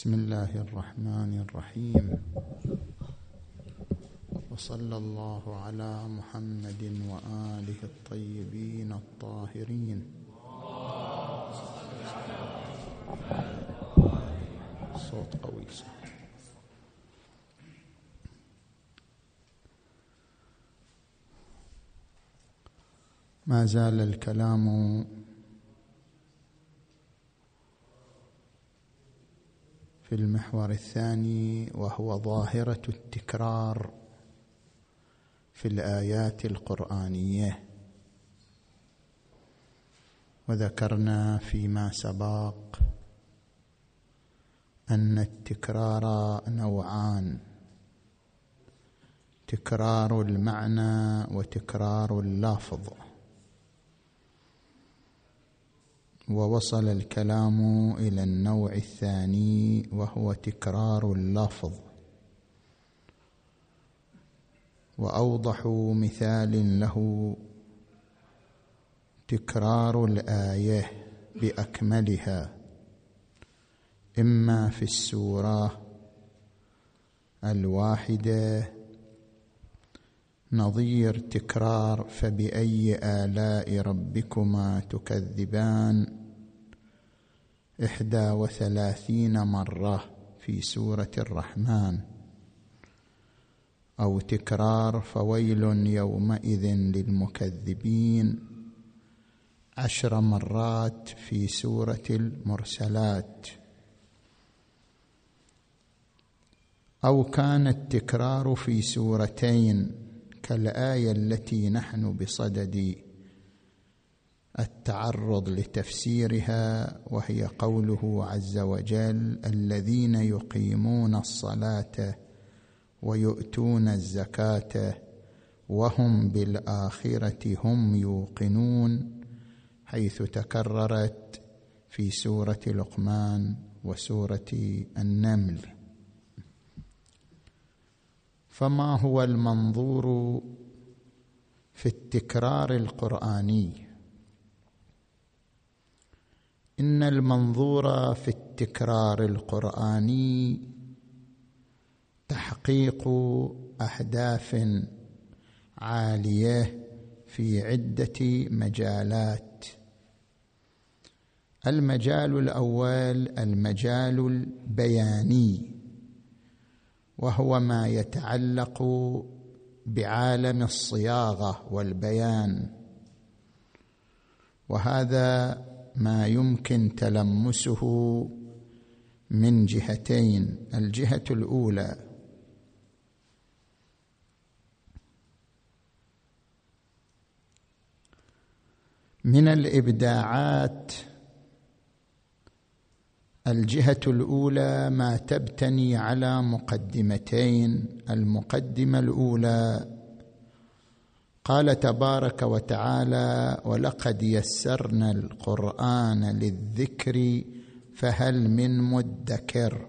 بسم الله الرحمن الرحيم. وصلى الله على محمد وآله الطيبين الطاهرين. صوت قوي ما زال الكلام في المحور الثاني وهو ظاهرة التكرار في الآيات القرآنية. وذكرنا فيما سبق أن التكرار نوعان تكرار المعنى وتكرار اللفظ. ووصل الكلام إلى النوع الثاني وهو تكرار اللفظ. واوضح مثال له. تكرار الآية بأكملها. إما في السورة الواحدة. نظير تكرار فبأي آلاء ربكما تكذبان؟ إحدى وثلاثين مرة في سورة الرحمن. أو تكرار فويل يومئذ للمكذبين. عشر مرات في سورة المرسلات. أو كان التكرار في سورتين كالآية التي نحن بصدد التعرض لتفسيرها وهي قوله عز وجل الذين يقيمون الصلاة ويؤتون الزكاة وهم بالآخرة هم يوقنون حيث تكررت في سورة لقمان وسورة النمل. فما هو المنظور في التكرار القرآني؟ إن المنظور في التكرار القرآني تحقيق أهداف عالية في عدة مجالات. المجال الأول المجال البياني وهو ما يتعلق بعالم الصياغة والبيان. وهذا ما يمكن تلمسه من جهتين الجهة الأولى. من الإبداعات الجهة الأولى ما تبتني على مقدمتين المقدمة الأولى قال تبارك وتعالى ولقد يسرنا القرآن للذكر فهل من مدكر؟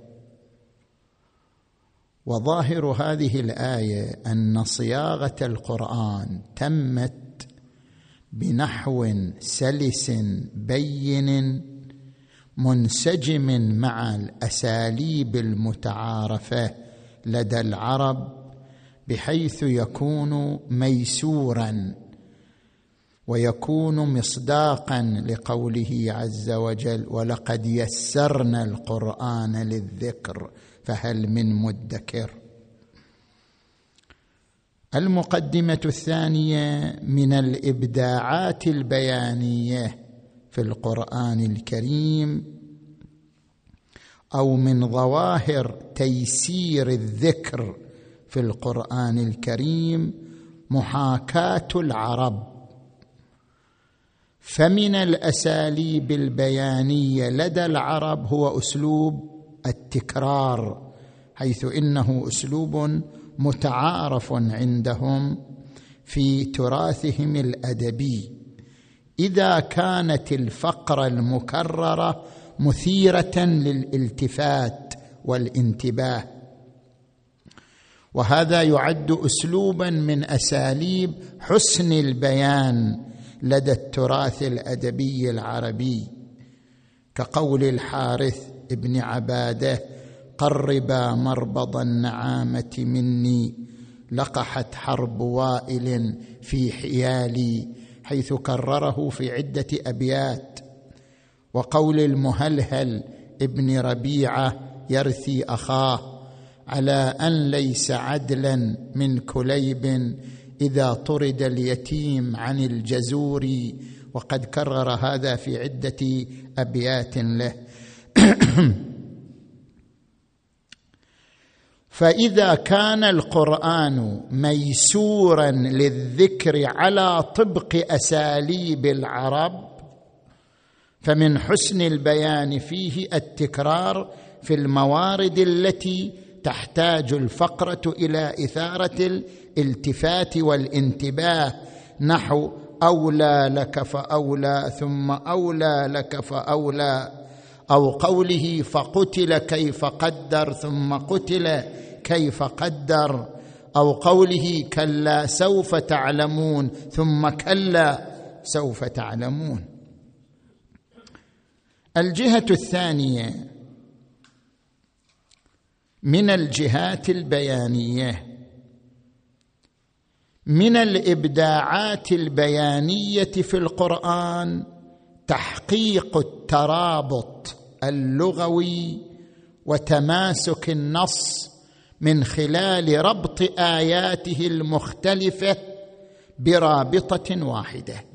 وظاهر هذه الآية أن صياغة القرآن تمت بنحو سلس بين منسجم مع الأساليب المتعارفة لدى العرب بحيث يكون ميسورا ويكون مصداقا لقوله عز وجل ولقد يسرنا القرآن للذكر فهل من مدكر؟ المقدمة الثانية من الإبداعات البيانية في القرآن الكريم أو من ظواهر تيسير الذكر في القرآن الكريم محاكاة العرب. فمن الأساليب البيانية لدى العرب هو أسلوب التكرار حيث إنه أسلوب متعارف عندهم في تراثهم الأدبي. إذا كانت الفقرة المكررة مثيرة للالتفات والانتباه وهذا يعد اسلوبا من أساليب حسن البيان لدى التراث الأدبي العربي. كقول الحارث ابن عبادة قربا مربض النعامة مني لقحت حرب وائل في حيالي حيث كرره في عدة أبيات. وقول المهلهل ابن ربيعة يرثي أخاه. على أن ليس عدلا من كليب إذا طرد اليتيم عن الجزور وقد كرر هذا في عدة أبيات له. فإذا كان القرآن ميسورا للذكر على طبق أساليب العرب فمن حسن البيان فيه التكرار في الموارد التي تحتاج الفقرة إلى إثارة الالتفات والانتباه. نحو أولى لك فأولى ثم أولى لك فأولى. أو قوله فقتل كيف قدر ثم قتل كيف قدر. أو قوله كلا سوف تعلمون ثم كلا سوف تعلمون. الجهة الثانية من الجهات البيانية من الإبداعات البيانية في القرآن تحقيق الترابط اللغوي وتماسك النص من خلال ربط آياته المختلفة برابطة واحدة.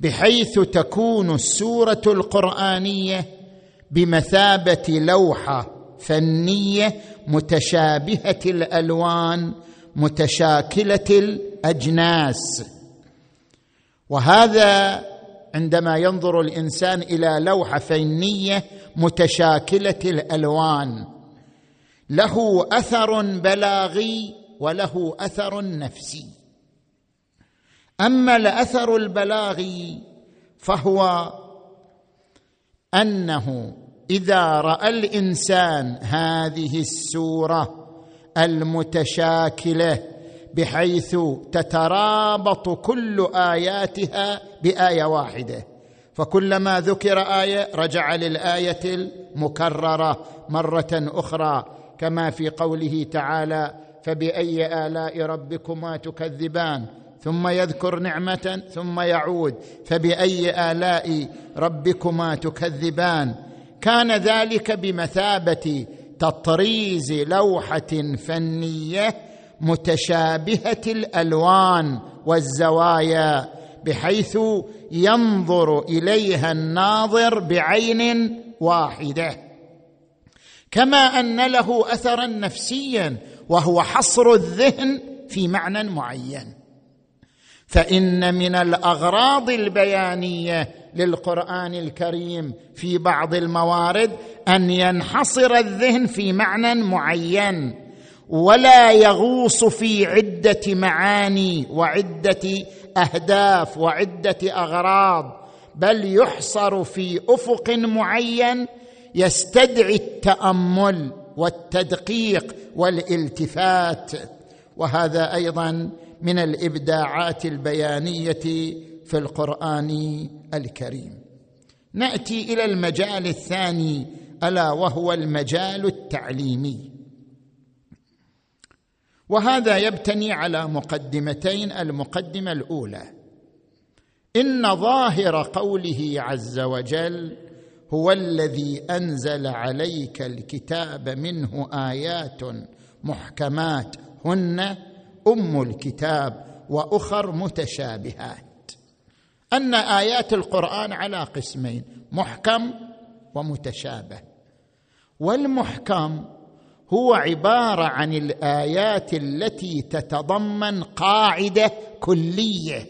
بحيث تكون السورة القرآنية بمثابة لوحة فنية متشابهة الألوان متشاكلة الأجناس. وهذا عندما ينظر الإنسان إلى لوحة فنية متشاكلة الألوان. له أثر بلاغي وله أثر نفسي. أما الأثر البلاغي فهو أنه إذا رأى الإنسان هذه السورة المتشاكلة بحيث تترابط كل آياتها بآية واحدة فكلما ذكر آية رجع للآية المكررة مرة أخرى كما في قوله تعالى فبأي آلاء ربكما تكذبان؟ ثم يذكر نعمة ثم يعود فبأي آلاء ربكما تكذبان؟ كان ذلك بمثابة تطريز لوحة فنية متشابهة الألوان والزوايا بحيث ينظر إليها الناظر بعين واحدة. كما أن له اثرا نفسيا وهو حصر الذهن في معنى معين. فإن من الأغراض البيانية للقرآن الكريم في بعض الموارد أن ينحصر الذهن في معنى معين ولا يغوص في عدة معاني وعدة أهداف وعدة أغراض بل يحصر في أفق معين يستدعي التأمل والتدقيق والالتفات. وهذا أيضا من الإبداعات البيانية في القرآن الكريم. نأتي إلى المجال الثاني ألا وهو المجال التعليمي. وهذا يبتني على مقدمتين المقدمة الأولى. إن ظاهر قوله عز وجل هو الذي أنزل عليك الكتاب منه آيات محكمات هن أم الكتاب وأخر متشابهات. أن آيات القرآن على قسمين محكم ومتشابه. والمحكم هو عبارة عن الآيات التي تتضمن قاعدة كلية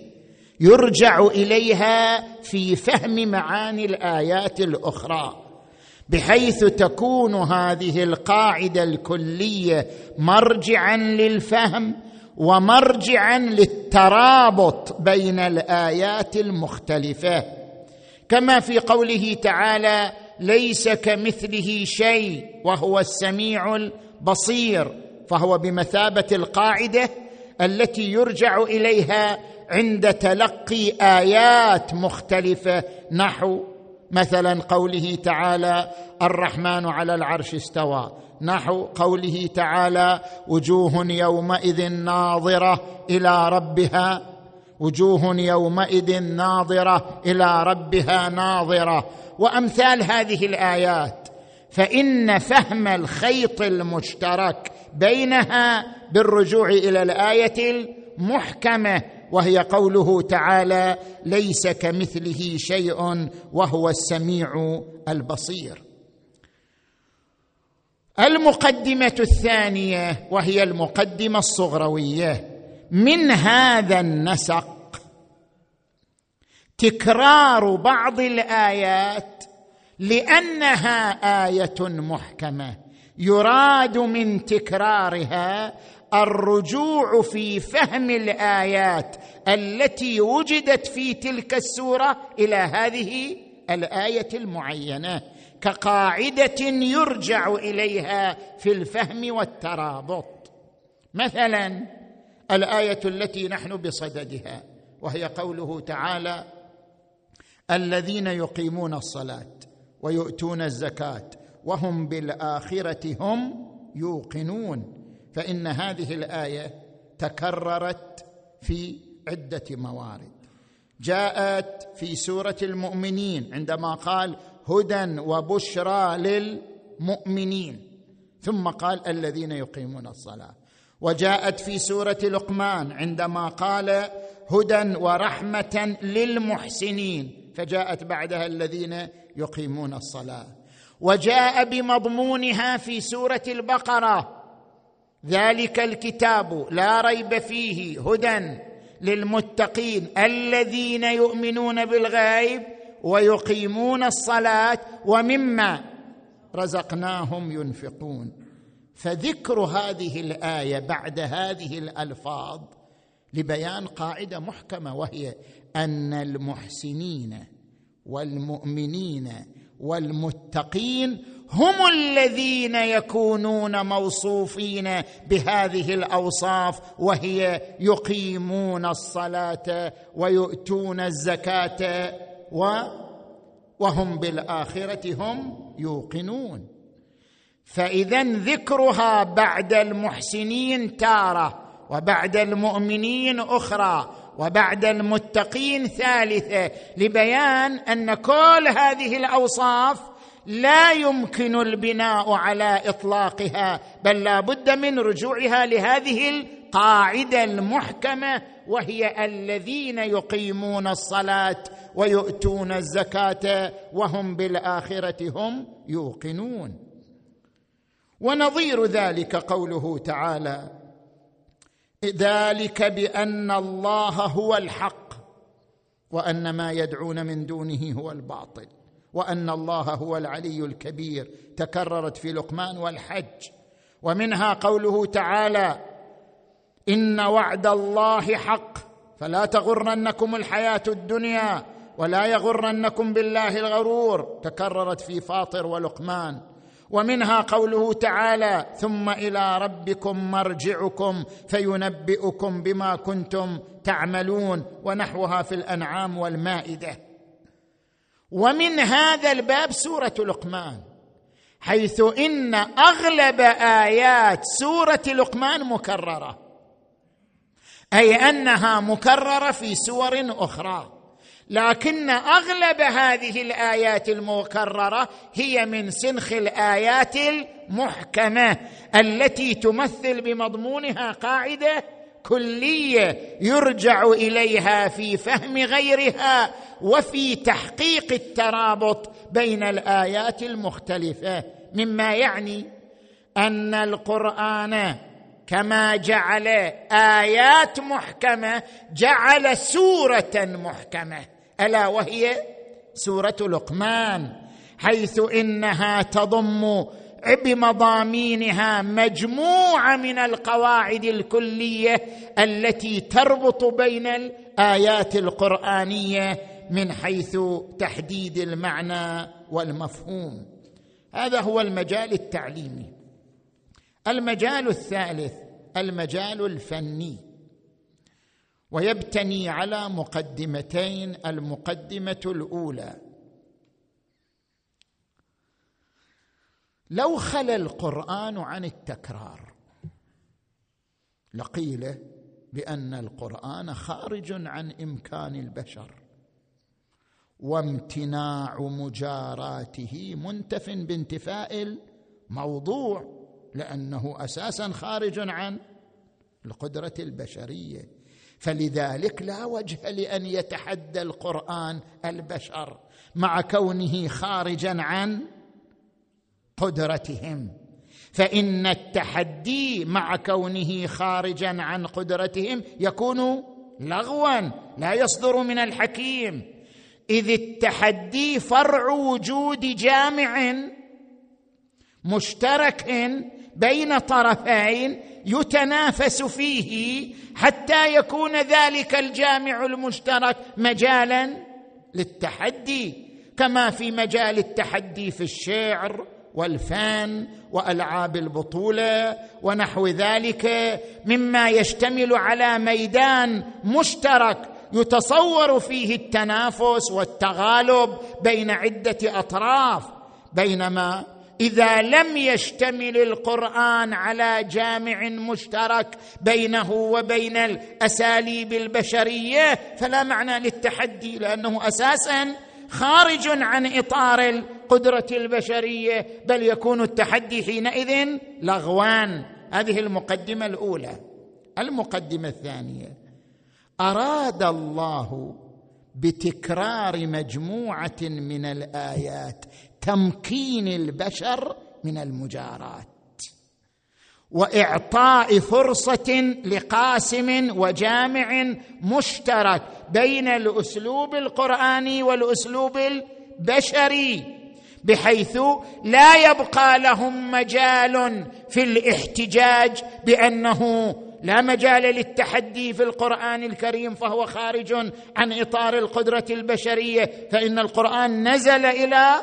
يرجع إليها في فهم معاني الآيات الأخرى بحيث تكون هذه القاعدة الكلية مرجعا للفهم ومرجعا للترابط بين الآيات المختلفة. كما في قوله تعالى ليس كمثله شيء وهو السميع البصير فهو بمثابة القاعدة التي يرجع إليها عند تلقي آيات مختلفة نحو مثلا قوله تعالى الرحمن على العرش استوى نحو قوله تعالى وجوه يومئذ ناظرة إلى ربها وجوه يومئذ ناظرة إلى ربها ناظرة. وأمثال هذه الآيات فإن فهم الخيط المشترك بينها بالرجوع إلى الآية المحكمة وهي قوله تعالى ليس كمثله شيء وهو السميع البصير. المقدمة الثانية وهي المقدمة الصغروية. من هذا النسق تكرار بعض الآيات لأنها آية محكمة. يراد من تكرارها الرجوع في فهم الآيات التي وجدت في تلك السورة إلى هذه الآية المعينة. كقاعدة يرجع إليها في الفهم والترابط. مثلا الآية التي نحن بصددها وهي قوله تعالى الذين يقيمون الصلاة ويؤتون الزكاة وهم بالآخرة هم يوقنون. فإن هذه الآية تكررت في عدة موارد. جاءت في سورة المؤمنين عندما قال هدى وبشرى للمؤمنين. ثم قال الذين يقيمون الصلاة. وجاءت في سورة لقمان عندما قال هدى ورحمة للمحسنين. فجاءت بعدها الذين يقيمون الصلاة. وجاء بمضمونها في سورة البقرة. ذلك الكتاب لا ريب فيه هدى للمتقين الذين يؤمنون بالغيب ويقيمون الصلاة ومما رزقناهم ينفقون. فذكر هذه الآية بعد هذه الألفاظ لبيان قاعدة محكمة وهي أن المحسنين والمؤمنين والمتقين هم الذين يكونون موصوفين بهذه الأوصاف وهي يقيمون الصلاة ويؤتون الزكاة. و وهم بالآخرة هم يوقنون. فإذا ذكرها بعد المحسنين تارة وبعد المؤمنين أخرى وبعد المتقين ثالثة لبيان أن كل هذه الأوصاف لا يمكن البناء على إطلاقها بل لا بد من رجوعها لهذه القاعدة المحكمة وهي الذين يقيمون الصلاة ويؤتون الزكاة وهم بالآخرة هم يوقنون. ونظير ذلك قوله تعالى ذلك بأن الله هو الحق وأن ما يدعون من دونه هو الباطل وأن الله هو العلي الكبير تكررت في لقمان والحج. ومنها قوله تعالى إن وعد الله حق. فلا تغرنكم الحياة الدنيا ولا يغرنكم بالله الغرور. تكررت في فاطر ولقمان. ومنها قوله تعالى ثم إلى ربكم مرجعكم فينبئكم بما كنتم تعملون. ونحوها في الأنعام والمائدة. ومن هذا الباب سورة لقمان حيث إن أغلب آيات سورة لقمان مكررة. أي أنها مكررة في سور أخرى. لكن أغلب هذه الآيات المكررة هي من سنخ الآيات المحكمة التي تمثل بمضمونها قاعدة كلية يرجع إليها في فهم غيرها وفي تحقيق الترابط بين الآيات المختلفة. مما يعني أن القرآن كما جعل آيات محكمة جعل سورة محكمة. ألا وهي سورة لقمان حيث إنها تضم بمضامينها مجموعة من القواعد الكلية التي تربط بين الآيات القرآنية من حيث تحديد المعنى والمفهوم. هذا هو المجال التعليمي. المجال الثالث المجال الفني. ويبتني على مقدمتين المقدمة الأولى. لو خلا القرآن عن التكرار لقيل بأن القرآن خارج عن إمكان البشر وامتناع مجاراته منتف بانتفاء الموضوع. لأنه أساسا خارج عن القدرة البشرية. فلذلك لا وجه لأن يتحدى القرآن البشر مع كونه خارجا عن قدرتهم. فإن التحدي مع كونه خارجا عن قدرتهم يكون لغوا لا يصدر من الحكيم. إذ التحدي فرع وجود جامع مشترك بين طرفين يتنافس فيه حتى يكون ذلك الجامع المشترك مجالا للتحدي كما في مجال التحدي في الشعر والفن وألعاب البطولة ونحو ذلك مما يشتمل على ميدان مشترك يتصور فيه التنافس والتغالب بين عدة أطراف بينما إذا لم يشتمل القرآن على جامع مشترك بينه وبين الأساليب البشرية فلا معنى للتحدي لأنه أساسا خارج عن إطار القدرة البشرية بل يكون التحدي حينئذ لغوان. هذه المقدمة الأولى. المقدمة الثانية. أراد الله بتكرار مجموعة من الآيات تمكين البشر من المجارات. وإعطاء فرصة لقاسم وجامع مشترك بين الأسلوب القرآني والأسلوب البشري بحيث لا يبقى لهم مجال في الاحتجاج بأنه لا مجال للتحدي في القرآن الكريم فهو خارج عن إطار القدرة البشرية. فإن القرآن نزل إلى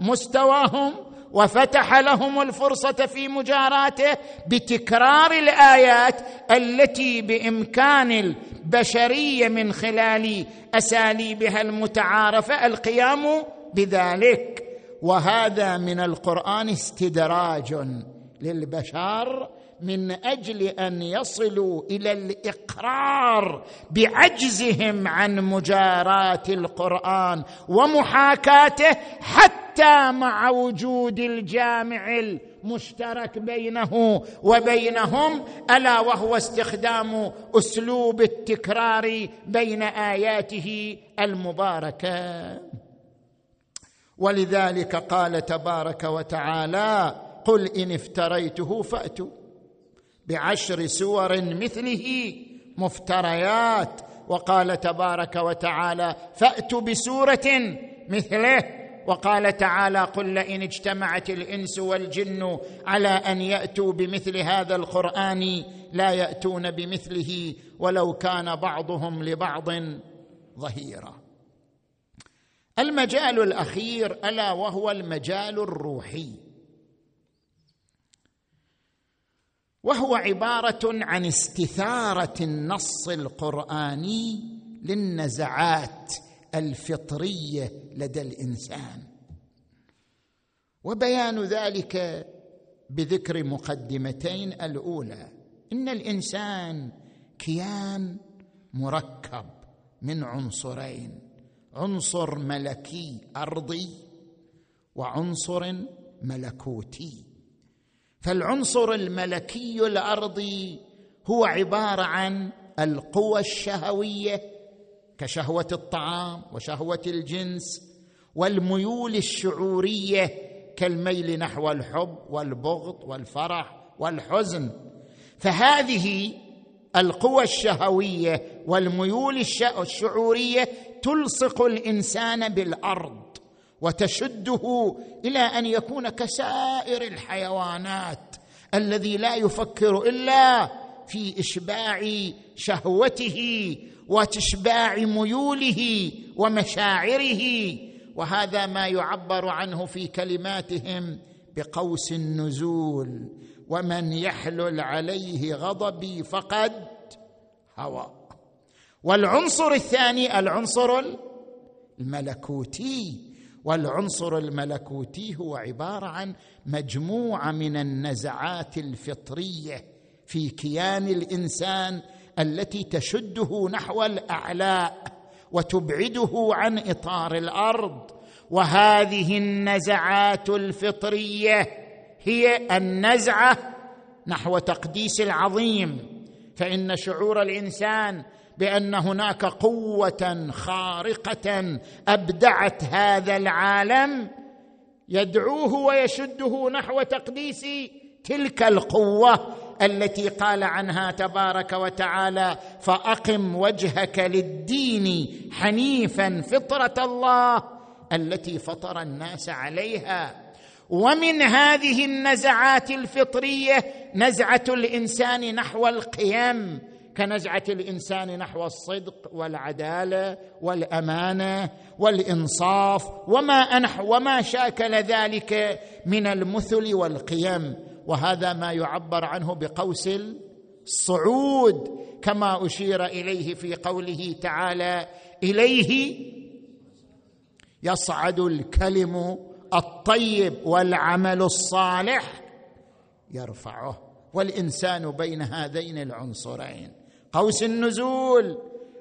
مستواهم وفتح لهم الفرصة في مجاراته بتكرار الآيات التي بإمكان البشرية من خلال أساليبها المتعارفة القيام بذلك. وهذا من القرآن استدراج للبشر من أجل أن يصلوا إلى الإقرار بعجزهم عن مجاراه القرآن ومحاكاته حتى مع وجود الجامع المشترك بينه وبينهم ألا وهو استخدام أسلوب التكرار بين آياته المباركة. ولذلك قال تبارك وتعالى قل إن افتريته فأتوا. بعشر سور مثله مفتريات. وقال تبارك وتعالى فاتوا بسورة مثله. وقال تعالى قل لئن اجتمعت الإنس والجن على أن يأتوا بمثل هذا القرآن لا يأتون بمثله ولو كان بعضهم لبعض ظهيرا. المجال الأخير ألا وهو المجال الروحي. وهو عبارة عن استثارة النص القرآني للنزعات الفطرية لدى الإنسان. وبيان ذلك بذكر مقدمتين الأولى. إن الإنسان كيان مركب من عنصرين عنصر ملكي أرضي وعنصر ملكوتي. فالعنصر الملكي الأرضي هو عبارة عن القوى الشهوية كشهوة الطعام وشهوة الجنس والميول الشعورية كالميل نحو الحب والبغض والفرح والحزن. فهذه القوى الشهوية والميول الشعورية تلصق الإنسان بالأرض وتشده إلى أن يكون كسائر الحيوانات الذي لا يفكر إلا في إشباع شهوته وتشباع ميوله ومشاعره وهذا ما يعبر عنه في كلماتهم بقوس النزول ومن يحلل عليه غضبي فقد هوى والعنصر الثاني العنصر الملكوتي والعنصر الملكوتي هو عبارة عن مجموعة من النزعات الفطرية في كيان الإنسان التي تشده نحو الأعلاء وتبعده عن إطار الأرض. وهذه النزعات الفطرية هي النزعة نحو تقديس العظيم. فإن شعور الإنسان بأن هناك قوة خارقة أبدعت هذا العالم يدعوه ويشده نحو تقديس تلك القوة التي قال عنها تبارك وتعالى فأقم وجهك للدين حنيفا فطرة الله التي فطر الناس عليها. ومن هذه النزعات الفطرية نزعة الإنسان نحو القيم كنزعة الإنسان نحو الصدق والعدالة والأمانة والإنصاف وما أنح وما شاكل ذلك من المثل والقيم. وهذا ما يعبر عنه بقوس الصعود كما أشير إليه في قوله تعالى إليه يصعد الكلم الطيب والعمل الصالح يرفعه. والإنسان بين هذين العنصرين. قوس النزول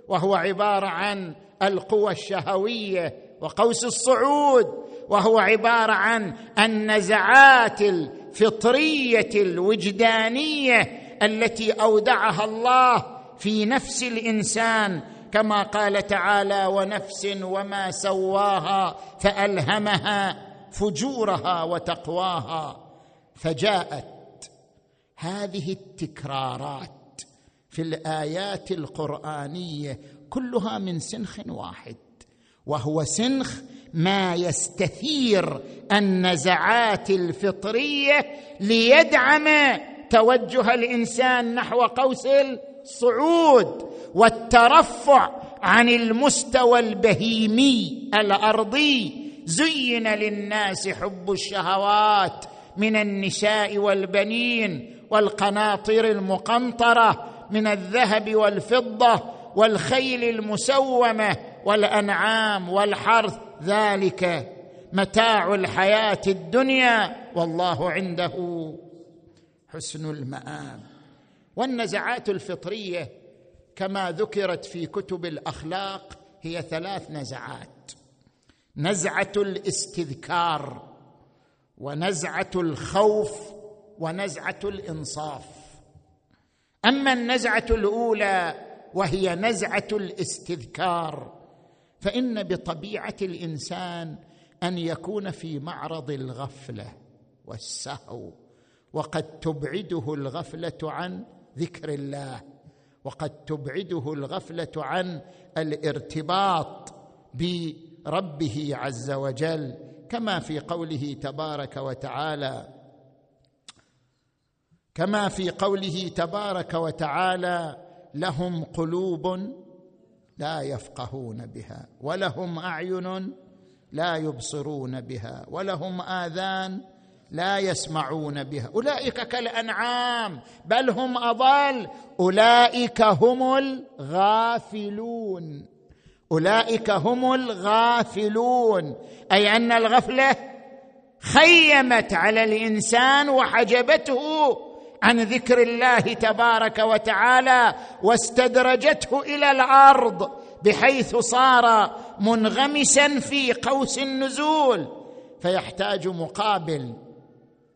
وهو عبارة عن القوى الشهوية وقوس الصعود وهو عبارة عن النزعات الفطرية الوجدانية التي أودعها الله في نفس الإنسان كما قال تعالى ونفس وما سواها فألهمها فجورها وتقواها فجاءت هذه التكرارات. في الآيات القرآنية كلها من سنخ واحد وهو سنخ ما يستثير النزعات الفطرية ليدعم توجه الإنسان نحو قوس الصعود والترفع عن المستوى البهيمي الأرضي. زين للناس حب الشهوات من النساء والبنين والقناطر المقنطرة من الذهب والفضة والخيل المسومة والأنعام والحرث. ذلك متاع الحياة الدنيا والله عنده حسن المآب. والنزعات الفطرية كما ذكرت في كتب الأخلاق هي ثلاث نزعات نزعة الاستذكار ونزعة الخوف ونزعة الإنصاف. أما النزعة الأولى وهي نزعة الاستذكار فإن بطبيعة الإنسان أن يكون في معرض الغفلة والسهو وقد تبعده الغفلة عن ذكر الله وقد تبعده الغفلة عن الارتباط بربه عز وجل كما في قوله تبارك وتعالى كما في قوله تبارك وتعالى لهم قلوب لا يفقهون بها ولهم أعين لا يبصرون بها ولهم آذان لا يسمعون بها. أولئك كالأنعام بل هم أضل. أولئك هم الغافلون. أولئك هم الغافلون. أي أن الغفلة خيمت على الإنسان وحجبته. عن ذكر الله تبارك وتعالى واستدرجته إلى الأرض بحيث صار منغمسا في قوس النزول فيحتاج مقابل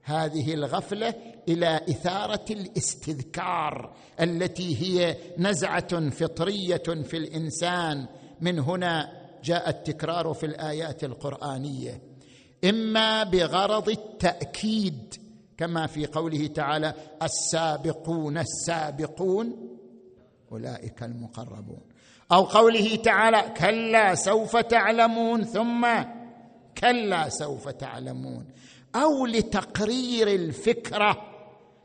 هذه الغفلة إلى إثارة الاستذكار التي هي نزعة فطرية في الإنسان. من هنا جاء التكرار في الآيات القرآنية. إما بغرض التأكيد كما في قوله تعالى السابقون السابقون أولئك المقربون. أو قوله تعالى كلا سوف تعلمون ثم كلا سوف تعلمون. أو لتقرير الفكرة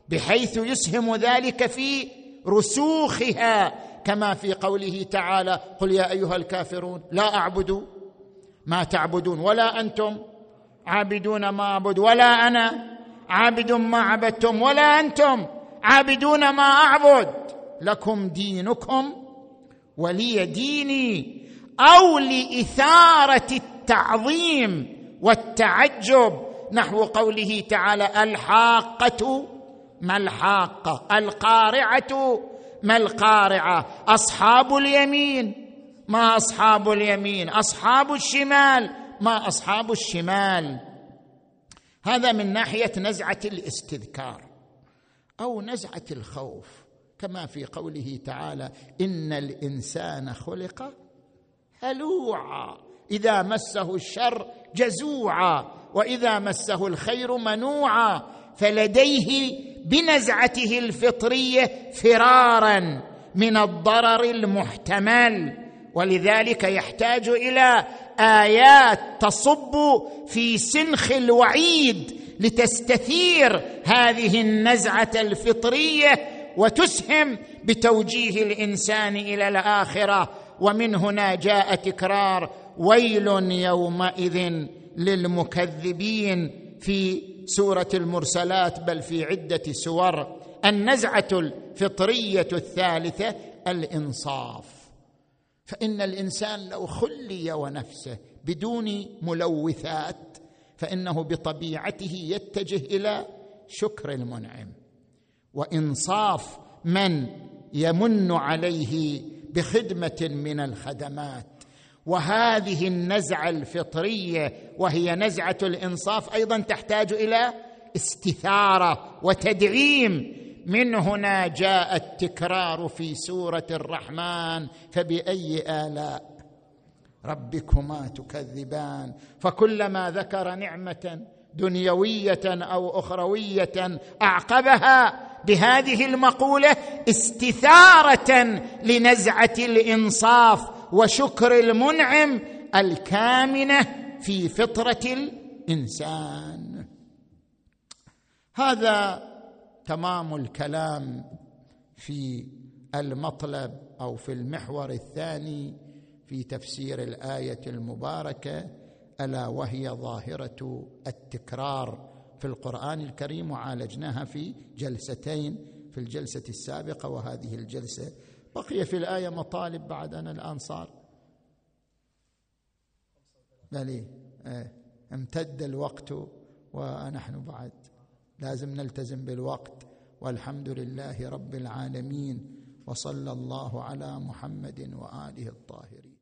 بحيث يسهم ذلك في رسوخها كما في قوله تعالى قل يا أيها الكافرون لا أعبد ما تعبدون ولا أنتم عابدون ما أعبد ولا أنا عابد ما عبدتم ولا أنتم. عابدون ما أعبد. لكم دينكم ولي ديني أو لإثارة التعظيم والتعجب. نحو قوله تعالى الحاقة. ما الحاقة؟ القارعة. ما القارعة؟ أصحاب اليمين. ما أصحاب اليمين؟ أصحاب الشمال. ما أصحاب الشمال؟ هذا من ناحية نزعة الاستذكار أو نزعة الخوف كما في قوله تعالى إن الإنسان خلق هلوعا إذا مسه الشر جزوعا وإذا مسه الخير منوعا فلديه بنزعته الفطرية فرارا من الضرر المحتمل ولذلك يحتاج إلى ايات تصب في سنخ الوعيد لتستثير هذه النزعة الفطرية وتسهم بتوجيه الإنسان إلى الآخرة. ومن هنا جاء تكرار ويل يومئذ للمكذبين في سورة المرسلات بل في عدة سور. النزعة الفطرية الثالثة الإنصاف. فإن الإنسان لو خلي ونفسه بدون ملوثات فإنه بطبيعته يتجه إلى شكر المنعم. وإنصاف من يمن عليه بخدمة من الخدمات. وهذه النزعة الفطرية وهي نزعة الإنصاف أيضا تحتاج إلى استثارة وتدعيم من هنا جاء التكرار في سورة الرحمن فبأي آلاء؟ ربكما تكذبان. فكلما ذكر نعمة دنيوية أو أخروية أعقبها بهذه المقولة استثارة لنزعة الإنصاف وشكر المنعم الكامنة في فطرة الإنسان. هذا تمام الكلام في المطلب أو في المحور الثاني في تفسير الآية المباركة ألا وهي ظاهرة التكرار في القرآن الكريم وعالجناها في جلستين في الجلسة السابقة وهذه الجلسة. بقي في الآية مطالب بعد أنا الآن صار؟ بلي إيه، امتد الوقت ونحن بعد. لازم نلتزم بالوقت. والحمد لله رب العالمين. وصلى الله على محمد وآله الطاهرين.